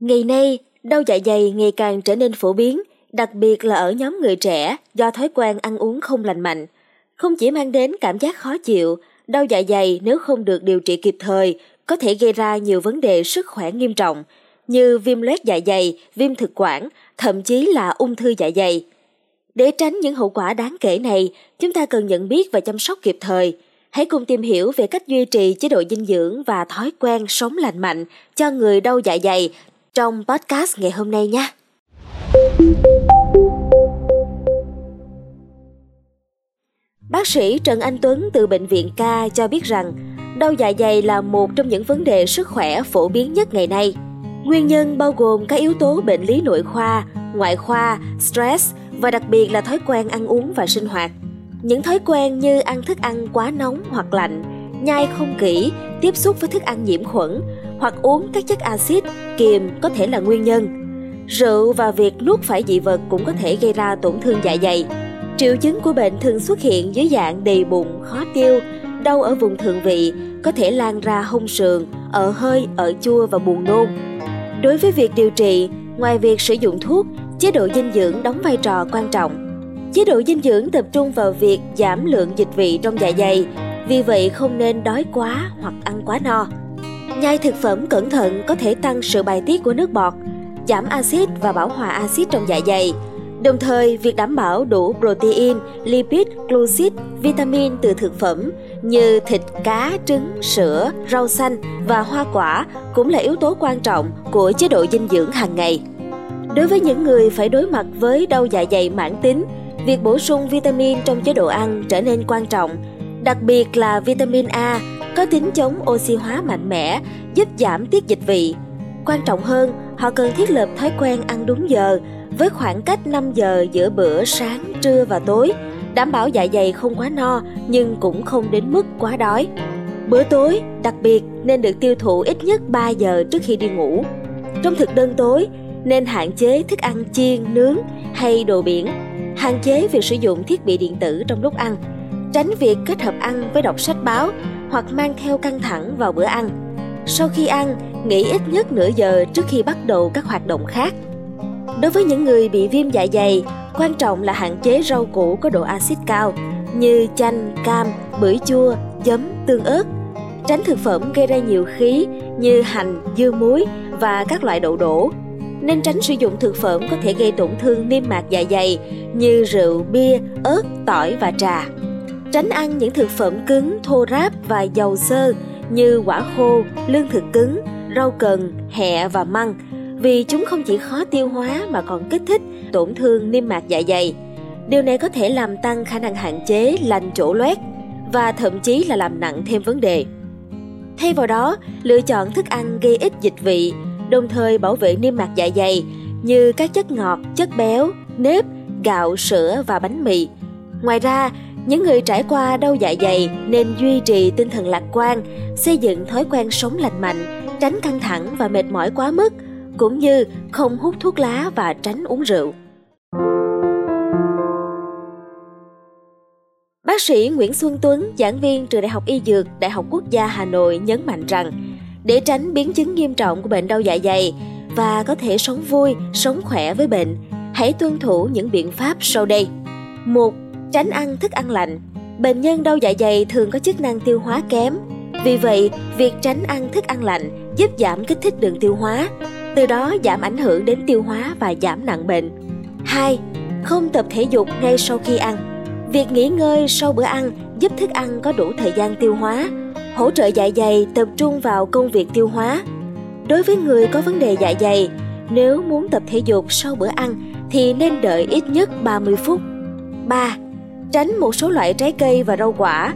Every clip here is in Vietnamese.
Ngày nay, đau dạ dày ngày càng trở nên phổ biến, đặc biệt là ở nhóm người trẻ do thói quen ăn uống không lành mạnh. Không chỉ mang đến cảm giác khó chịu, đau dạ dày nếu không được điều trị kịp thời có thể gây ra nhiều vấn đề sức khỏe nghiêm trọng như viêm loét dạ dày, viêm thực quản, thậm chí là ung thư dạ dày. Để tránh những hậu quả đáng kể này, chúng ta cần nhận biết và chăm sóc kịp thời. Hãy cùng tìm hiểu về cách duy trì chế độ dinh dưỡng và thói quen sống lành mạnh cho người đau dạ dày trong podcast ngày hôm nay nhé. Bác sĩ Trần Anh Tuấn từ Bệnh viện K cho biết rằng đau dạ dày là một trong những vấn đề sức khỏe phổ biến nhất ngày nay. Nguyên nhân bao gồm các yếu tố bệnh lý nội khoa, ngoại khoa, stress và đặc biệt là thói quen ăn uống và sinh hoạt. Những thói quen như ăn thức ăn quá nóng hoặc lạnh, nhai không kỹ, tiếp xúc với thức ăn nhiễm khuẩn hoặc uống các chất axit, kiềm có thể là nguyên nhân. Rượu và việc nuốt phải dị vật cũng có thể gây ra tổn thương dạ dày. Triệu chứng của bệnh thường xuất hiện dưới dạng đầy bụng, khó tiêu, đau ở vùng thượng vị, có thể lan ra hông sườn, ở hơi, ở chua và buồn nôn. Đối với việc điều trị, ngoài việc sử dụng thuốc, chế độ dinh dưỡng đóng vai trò quan trọng. Chế độ dinh dưỡng tập trung vào việc giảm lượng dịch vị trong dạ dày, vì vậy không nên đói quá hoặc ăn quá no. Nhai thực phẩm cẩn thận có thể tăng sự bài tiết của nước bọt, giảm axit và bảo hòa axit trong dạ dày. Đồng thời, việc đảm bảo đủ protein, lipid, glucid, vitamin từ thực phẩm như thịt, cá, trứng, sữa, rau xanh và hoa quả cũng là yếu tố quan trọng của chế độ dinh dưỡng hàng ngày. Đối với những người phải đối mặt với đau dạ dày mãn tính, việc bổ sung vitamin trong chế độ ăn trở nên quan trọng, đặc biệt là vitamin A có tính chống oxy hóa mạnh mẽ, giúp giảm tiết dịch vị. Quan trọng hơn, họ cần thiết lập thói quen ăn đúng giờ, với khoảng cách 5 giờ giữa bữa sáng, trưa và tối, đảm bảo dạ dày không quá no nhưng cũng không đến mức quá đói. Bữa tối, đặc biệt nên được tiêu thụ ít nhất 3 giờ trước khi đi ngủ. Trong thực đơn tối, nên hạn chế thức ăn chiên, nướng hay đồ biển, hạn chế việc sử dụng thiết bị điện tử trong lúc ăn, tránh việc kết hợp ăn với đọc sách báo hoặc mang theo căng thẳng vào bữa ăn. Sau khi ăn, nghỉ ít nhất nửa giờ trước khi bắt đầu các hoạt động khác. Đối với những người bị viêm dạ dày, quan trọng là hạn chế rau củ có độ axit cao như chanh, cam, bưởi chua, giấm, tương ớt. Tránh thực phẩm gây ra nhiều khí như hành, dưa muối và các loại đậu đổ. Nên tránh sử dụng thực phẩm có thể gây tổn thương niêm mạc dạ dày như rượu, bia, ớt, tỏi và trà. Tránh ăn những thực phẩm cứng, thô ráp và dầu xơ như quả khô, lương thực cứng, rau cần, hẹ và măng vì chúng không chỉ khó tiêu hóa mà còn kích thích tổn thương niêm mạc dạ dày. Điều này có thể làm tăng khả năng hạn chế lành chỗ loét và thậm chí là làm nặng thêm vấn đề. Thay vào đó, lựa chọn thức ăn gây ít dịch vị, đồng thời bảo vệ niêm mạc dạ dày như các chất ngọt, chất béo, nếp, gạo, sữa và bánh mì. Ngoài ra, những người trải qua đau dạ dày nên duy trì tinh thần lạc quan, xây dựng thói quen sống lành mạnh, tránh căng thẳng và mệt mỏi quá mức, cũng như không hút thuốc lá và tránh uống rượu. Bác sĩ Nguyễn Xuân Tuấn, giảng viên trường Đại học Y Dược, Đại học Quốc gia Hà Nội nhấn mạnh rằng để tránh biến chứng nghiêm trọng của bệnh đau dạ dày và có thể sống vui, sống khỏe với bệnh, hãy tuân thủ những biện pháp sau đây. một Tránh ăn thức ăn lạnh. Bệnh nhân đau dạ dày thường có chức năng tiêu hóa kém. Vì vậy, việc tránh ăn thức ăn lạnh giúp giảm kích thích đường tiêu hóa, từ đó giảm ảnh hưởng đến tiêu hóa và giảm nặng bệnh. 2. Không tập thể dục ngay sau khi ăn. Việc nghỉ ngơi sau bữa ăn giúp thức ăn có đủ thời gian tiêu hóa, hỗ trợ dạ dày tập trung vào công việc tiêu hóa. Đối với người có vấn đề dạ dày, nếu muốn tập thể dục sau bữa ăn thì nên đợi ít nhất 30 phút. 3. Tránh một số loại trái cây và rau quả.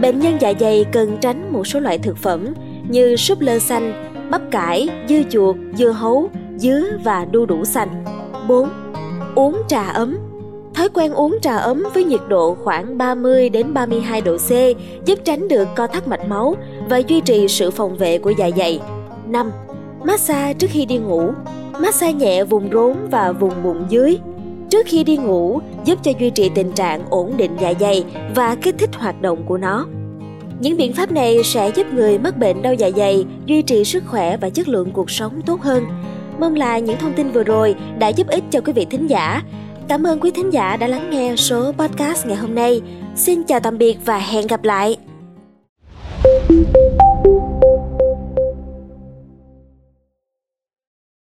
Bệnh nhân dạ dày cần tránh một số loại thực phẩm như súp lơ xanh, bắp cải, dưa chuột, dưa hấu, dứa và đu đủ xanh. 4. Uống trà ấm Thói quen uống trà ấm với nhiệt độ khoảng 30 đến 32 độ C giúp tránh được co thắt mạch máu và duy trì sự phòng vệ của dạ dày. 5. Massage trước khi đi ngủ. Massage nhẹ vùng rốn và vùng bụng dưới. Trước khi đi ngủ, giúp cho duy trì tình trạng ổn định dạ dày và kích thích hoạt động của nó. Những biện pháp này sẽ giúp người mắc bệnh đau dạ dày duy trì sức khỏe và chất lượng cuộc sống tốt hơn. Mong là những thông tin vừa rồi đã giúp ích cho quý vị thính giả. Cảm ơn quý thính giả đã lắng nghe số podcast ngày hôm nay. Xin chào tạm biệt và hẹn gặp lại.